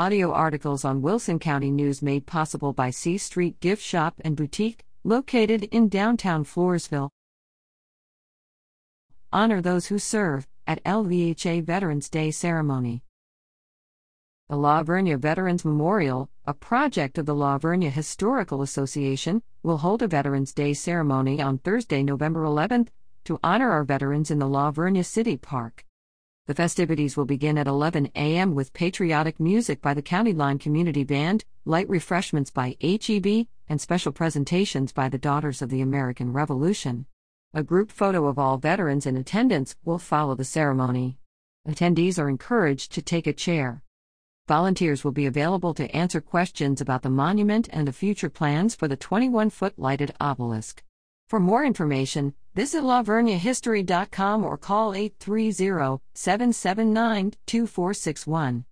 Audio articles on Wilson County News made possible by C Street Gift Shop and Boutique, located in downtown Floresville. Honor those who serve at LVHA Veterans Day Ceremony. The La Vernia Veterans Memorial, a project of the La Vernia Historical Association, will hold a Veterans Day ceremony on Thursday, November 11th, to honor our veterans in the La Vernia City Park. The festivities will begin at 11 a.m. with patriotic music by the County Line Community Band, light refreshments by HEB, and special presentations by the Daughters of the American Revolution. A group photo of all veterans in attendance will follow the ceremony. Attendees are encouraged to take a chair. Volunteers will be available to answer questions about the monument and the future plans for the 21 foot lighted obelisk. For more information, visit laverniahistory.com or call 830 779 2461.